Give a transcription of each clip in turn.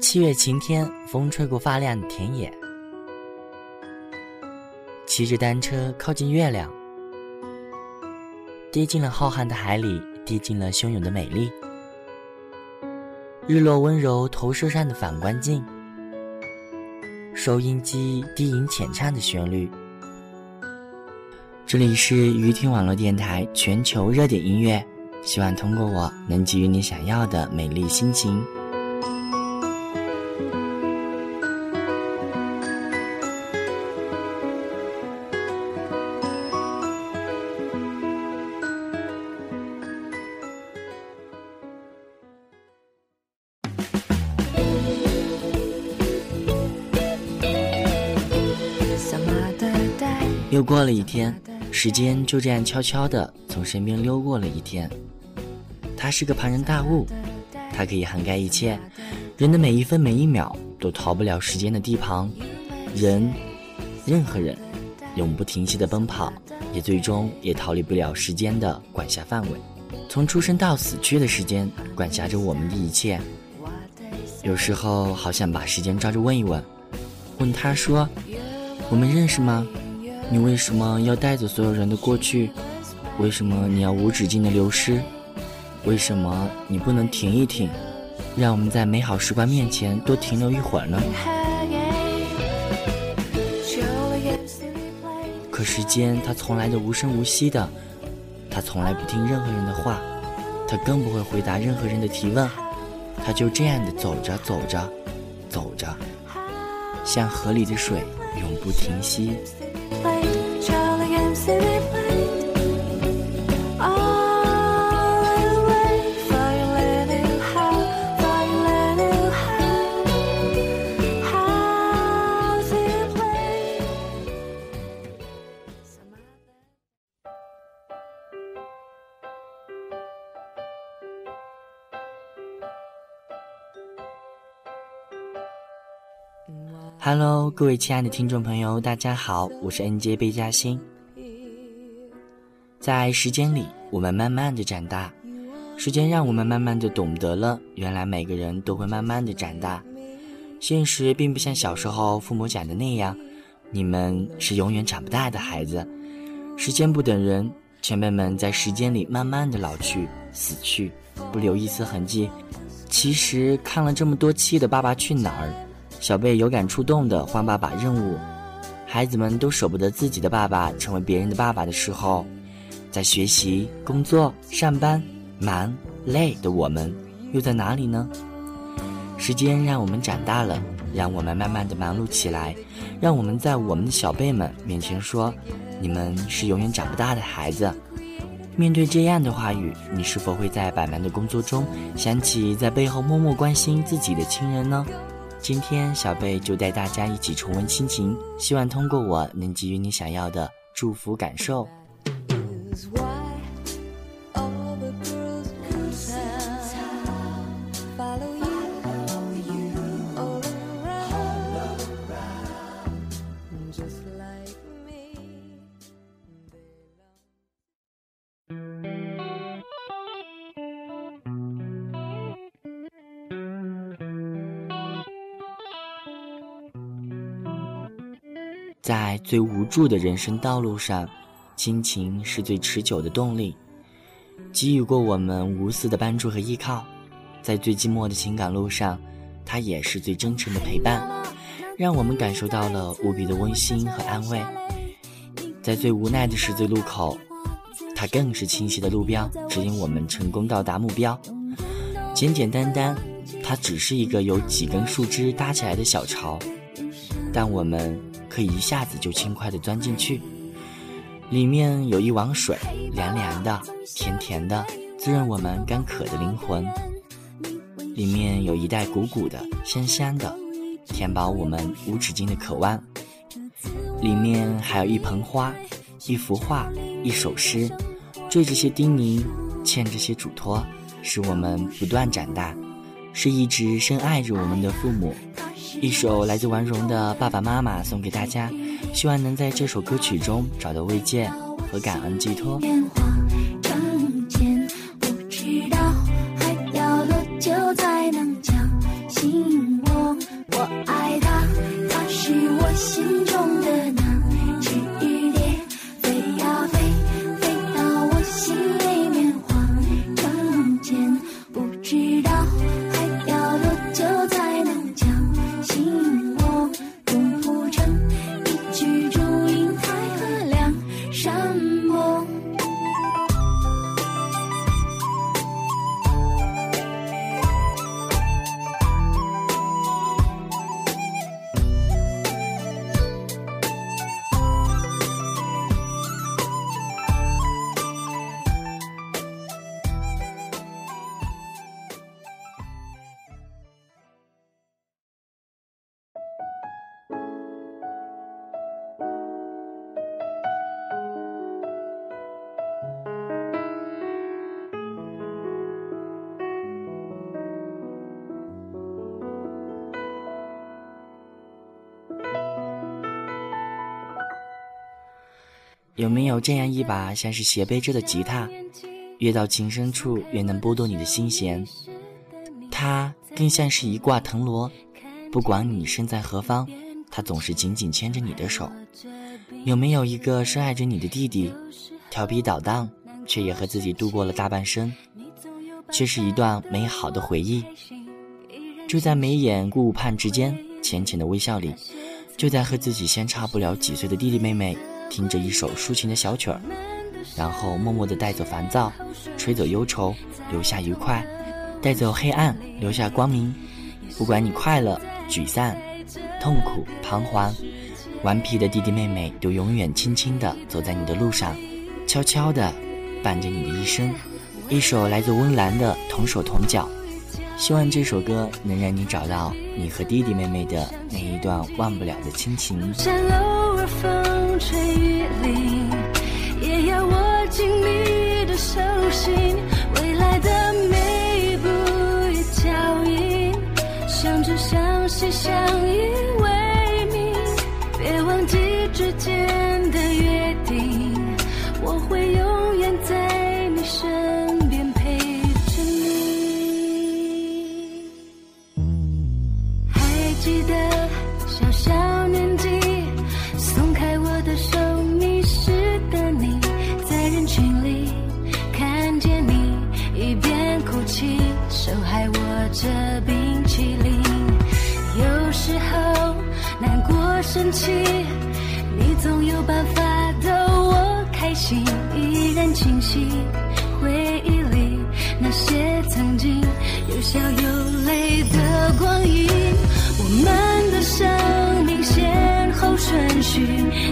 七月晴天，风吹过发亮的田野，骑着单车靠近月亮，跌进了浩瀚的海里，跌进了汹涌的美丽。日落温柔投射上的反光镜，收音机低吟浅唱的旋律。这里是于听网络电台全球热点音乐，希望通过我能给予你想要的美丽心情。过了一天。时间就这样悄悄地从身边溜过了一天。它是个庞然大物，它可以涵盖一切，人的每一分每一秒都逃不了时间的地盘。人，任何人，永不停息的奔跑，也最终也逃离不了时间的管辖范围。从出生到死去的时间，管辖着我们的一切。有时候好想把时间抓住问一问，问他说：“我们认识吗？”你为什么要带走所有人的过去？为什么你要无止境的流失？为什么你不能停一停，让我们在美好时光面前多停留一会儿呢？可时间它从来都无声无息的，它从来不听任何人的话，它更不会回答任何人的提问，它就这样的走着走着，走着，像河里的水，永不停息。play, Charlie against the replay. Hello，各位亲爱的听众朋友，大家好，我是 NJ 贝嘉欣。在时间里，我们慢慢的长大，时间让我们慢慢的懂得了，原来每个人都会慢慢的长大。现实并不像小时候父母讲的那样，你们是永远长不大的孩子。时间不等人，前辈们在时间里慢慢的老去、死去，不留一丝痕迹。其实看了这么多期的《爸爸去哪儿》。小贝有感触动的换爸爸任务，孩子们都舍不得自己的爸爸成为别人的爸爸的时候，在学习、工作、上班、忙、累的我们，又在哪里呢？时间让我们长大了，让我们慢慢的忙碌起来，让我们在我们的小辈们面前说：“你们是永远长不大的孩子。”面对这样的话语，你是否会在百忙的工作中想起在背后默默关心自己的亲人呢？今天小贝就带大家一起重温亲情，希望通过我能给予你想要的祝福感受。在最无助的人生道路上，亲情是最持久的动力，给予过我们无私的帮助和依靠。在最寂寞的情感路上，它也是最真诚的陪伴，让我们感受到了无比的温馨和安慰。在最无奈的十字路口，它更是清晰的路标，指引我们成功到达目标。简简单单，它只是一个由几根树枝搭起来的小巢，但我们。可以一下子就轻快地钻进去，里面有一碗水，凉凉的，甜甜的，滋润我们干渴的灵魂；里面有一袋鼓鼓的，香香的，填饱我们无止境的渴望；里面还有一盆花，一幅画，一首诗，缀着些叮咛，欠着些嘱托，使我们不断长大，是一直深爱着我们的父母。一首来自王蓉的《爸爸妈妈》送给大家，希望能在这首歌曲中找到慰藉和感恩寄托。有没有这样一把像是斜背着的吉他，越到情深处越能拨动你的心弦？它更像是一挂藤萝，不管你身在何方，它总是紧紧牵着你的手。有没有一个深爱着你的弟弟，调皮捣蛋，却也和自己度过了大半生，却是一段美好的回忆？就在眉眼顾盼之间，浅浅的微笑里，就在和自己相差不了几岁的弟弟妹妹听着一首抒情的小曲儿，然后默默地带走烦躁，吹走忧愁，留下愉快；带走黑暗，留下光明。不管你快乐、沮丧、痛苦、彷徨，顽皮的弟弟妹妹都永远轻轻地走在你的路上，悄悄地伴着你的一生。一首来自温岚的《同手同脚》。希望这首歌能让你找到你和弟弟妹妹的那一段忘不了的亲情。风吹雨淋，也要握紧你的手心。未来的每一步一脚印，相知相惜相依起回忆里那些曾经有笑有泪的光阴。我们的生命先后顺序，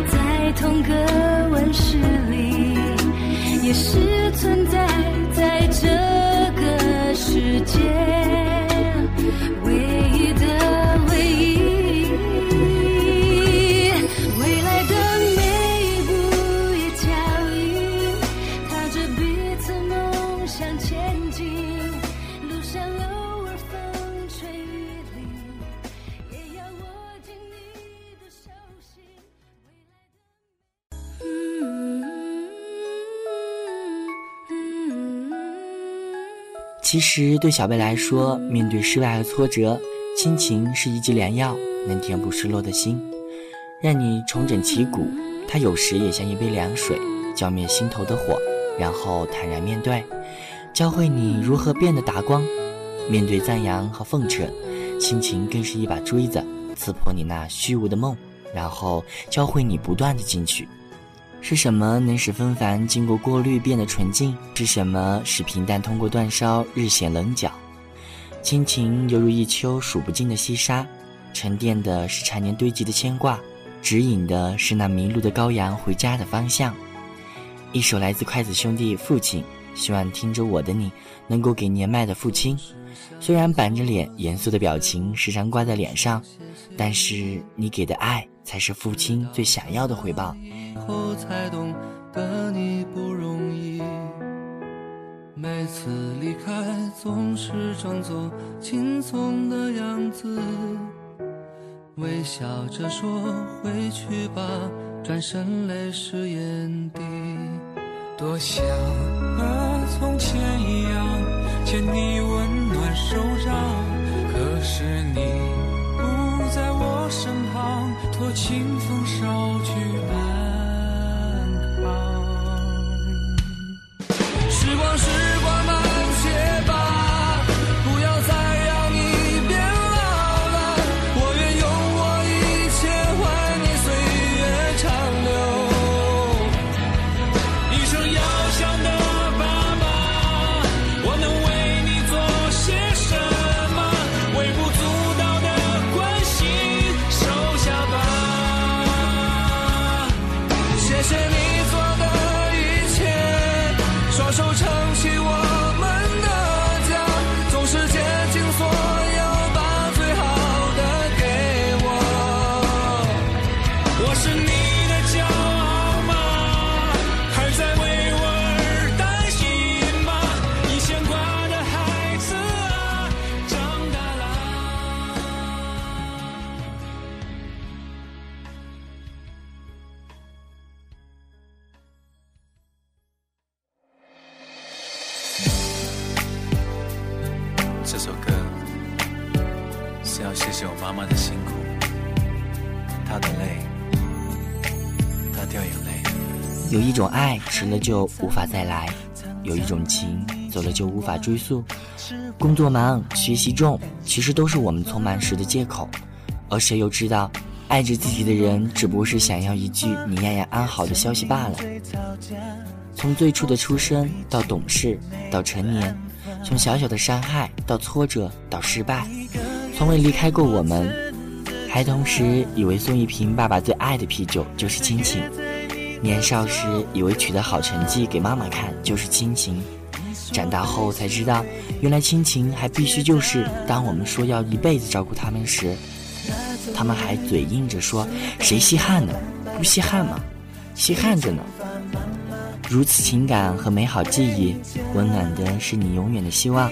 在同个温室里，也是存在其实对小贝来说，面对失败和挫折，亲情是一剂良药，能填补失落的心，让你重整旗鼓。它有时也像一杯凉水，浇灭心头的火，然后坦然面对，教会你如何变得达观。面对赞扬和奉承，亲情更是一把锥子，刺破你那虚无的梦，然后教会你不断的进取。是什么能使纷繁经过过滤变得纯净？是什么使平淡通过煅烧日显棱角？亲情犹如一丘数不尽的细沙，沉淀的是常年堆积的牵挂，指引的是那迷路的羔羊回家的方向。一首来自筷子兄弟《父亲》，希望听着我的你能够给年迈的父亲，虽然板着脸，严肃的表情时常挂在脸上，但是你给的爱才是父亲最想要的回报。后才懂得你不容易，每次离开总是装作轻松的样子，微笑着说回去吧，转身泪湿眼底。多想和从前一样牵你温暖手掌，可是你不在我身旁，托清风捎去这首歌是要谢谢我妈妈的辛苦，她的泪，她掉眼泪。有一种爱迟了就无法再来，有一种情走了就无法追溯。工作忙，学习重，其实都是我们匆忙时的借口。而谁又知道，爱着自己的人只不过是想要一句“你呀呀安好”的消息罢了。从最初的出生到懂事，到成年，从小小的伤害到挫折到失败，从未离开过我们。孩童时以为送一瓶爸爸最爱的啤酒就是亲情，年少时以为取得好成绩给妈妈看就是亲情，长大后才知道，原来亲情还必须就是当我们说要一辈子照顾他们时。他们还嘴硬着说：“谁稀罕呢？不稀罕吗？稀罕着呢。”如此情感和美好记忆，温暖的是你永远的希望。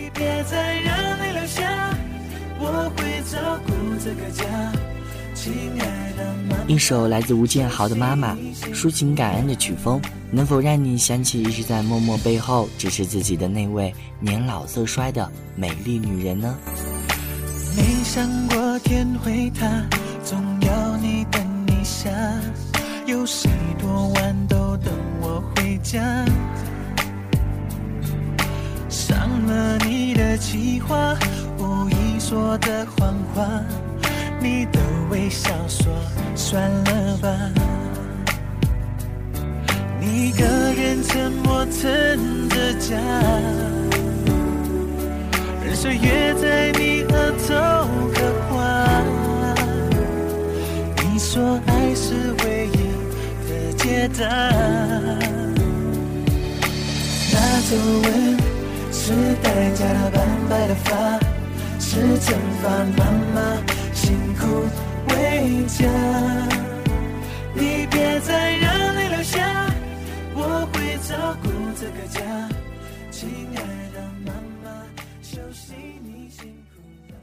一首来自吴建豪的《妈妈》，抒情感恩的曲风，能否让你想起一直在默默背后支持自己的那位年老色衰的美丽女人呢？没想过天会塌，总要你等一下。有谁多晚都等我回家？伤了你的计划，无意说的谎话，你的微笑说算了吧。你一个人沉默撑着家，任岁月在你额头刻画。你说爱是唯一的。那皱纹是代价，斑白的发是惩罚。妈妈辛苦为家，你别再让泪流下，我会照顾这个家。亲爱的妈妈，休息你辛苦了。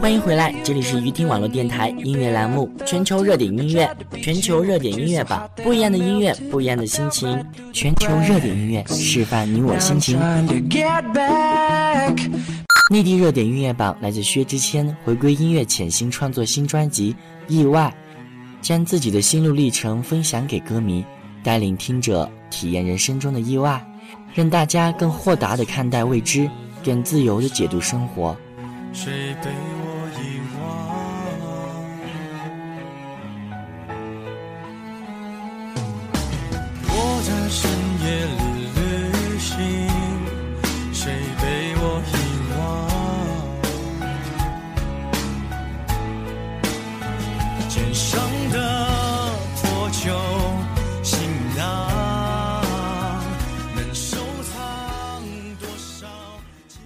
欢迎回来，这里是鱼听网络电台音乐栏目《全球热点音乐》，全球热点音乐榜，不一样的音乐，不一样的心情，全球热点音乐，示范你我心情。内地热点音乐榜来自薛之谦回归音乐潜心创作新专辑《意外》，将自己的心路历程分享给歌迷，带领听者体验人生中的意外，让大家更豁达地看待未知，更自由地解读生活。谁被肩上的破旧行囊，能收藏多少坚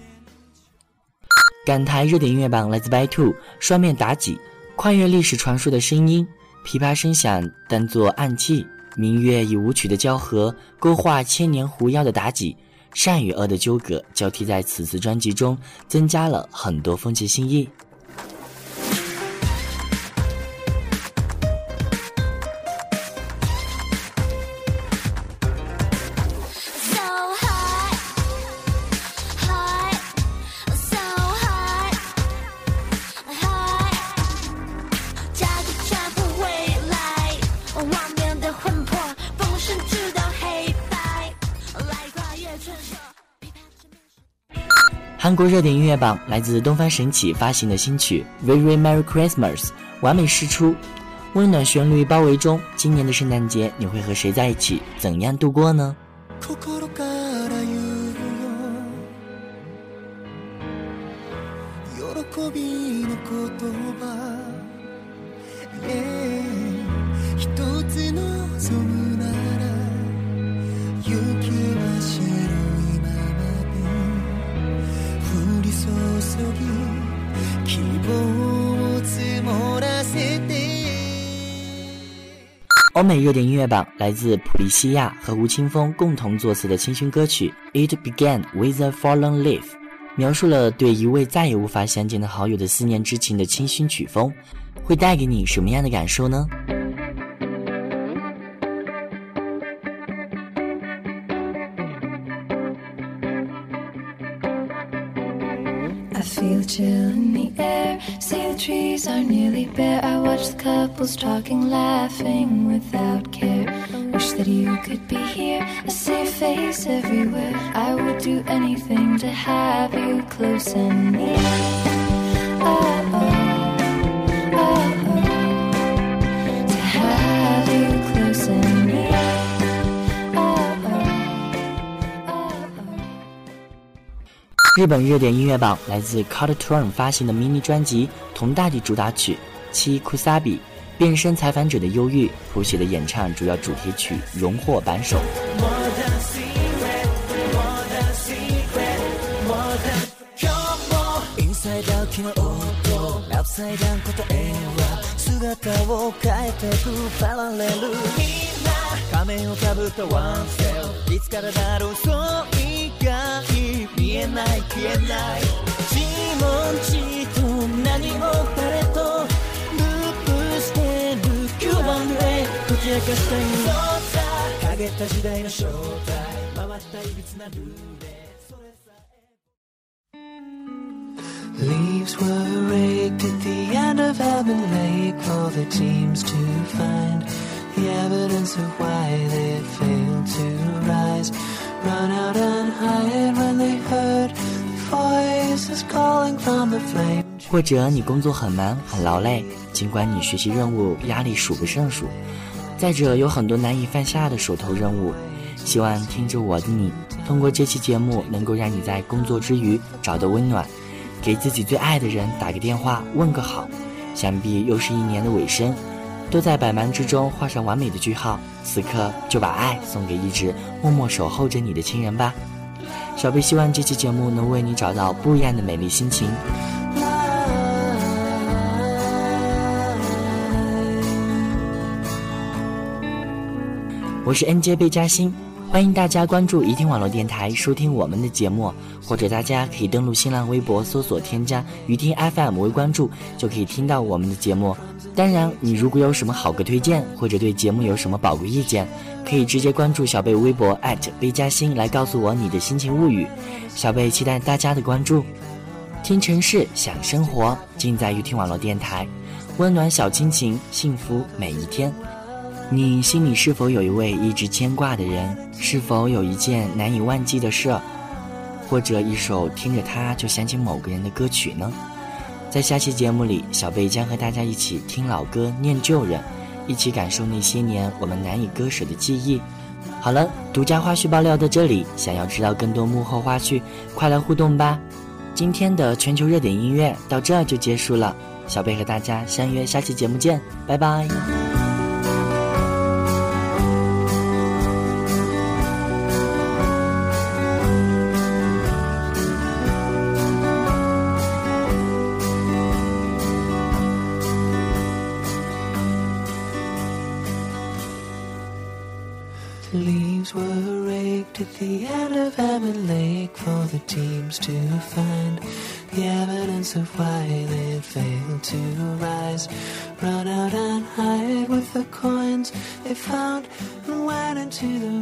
强？港台热点音乐榜来自 By Two，双面妲己，跨越历史传说的声音，琵琶声响当作暗器，明月以舞曲的交合，勾画千年狐妖的妲己，善与恶的纠葛交替在此次专辑中，增加了很多风情新意。韩国热点音乐榜来自东方神起发行的新曲《Very Merry Christmas》，完美释出，温暖旋律包围中，今年的圣诞节你会和谁在一起，怎样度过呢？心から言うよ喜びの言葉 Yeah 一つ望 欧美热点音乐榜来自普利西亚和吴青峰共同作词的清新歌曲《It Began with a Fallen Leaf》，描述了对一位再也无法相见的好友的思念之情的清新曲风，会带给你什么样的感受呢？Feel the chill in the air. See the trees are nearly bare. I watch the couples talking, laughing without care. Wish that you could be here. I see your face everywhere. I would do anything to have you close and near. Oh, oh, 日本热点音乐榜来自 Card Turn 发行的 mini 专辑《同大地》主打曲《七 Kusabi》，变身采访者的忧郁，谱写的演唱主要主题曲荣获榜首。 Inside out 昨日と Upside down 答えは姿を変えてくパラレルみんな仮面をかぶったワンセルいつからだろうそう以外 見えない消えない自問自答何も誰とループしてる Q&A 解き明かしたいそうさ陰った時代の正体回ったいびつなルーレそれさ Leaves were raked at the end of Heaven Lake for the teams to find the evidence of why they had failed to rise. Run out and hide when they heard voices calling from the flame. 或者你工作很忙很劳累，尽管你学习任务压力数不胜数，再者有很多难以放下的手头任务。希望听着我的你，通过这期节目能够让你在工作之余找到温暖，给自己最爱的人打个电话问个好。想必又是一年的尾声，都在百忙之中画上完美的句号。此刻就把爱送给一直默默守候着你的亲人吧。小贝希望这期节目能为你找到不一样的美丽心情。我是 NJ 贝嘉欣，欢迎大家关注怡听网络电台收听我们的节目，或者大家可以登录新浪微博搜索添加怡听 FM 为关注，就可以听到我们的节目。当然，你如果有什么好歌推荐，或者对节目有什么宝贵意见，可以直接关注小贝微博贝嘉欣来告诉我你的心情物语。小贝期待大家的关注。听城市，想生活，尽在怡听网络电台，温暖小亲情，幸福每一天。你心里是否有一位一直牵挂的人？是否有一件难以忘记的事？或者一首听着它就想起某个人的歌曲呢？在下期节目里，小贝将和大家一起听老歌、念旧人，一起感受那些年我们难以割舍的记忆。好了，独家花絮爆料到这里，想要知道更多幕后花絮，快来互动吧！今天的全球热点音乐到这就结束了，小贝和大家相约下期节目见，拜拜。The coins they found and went into the.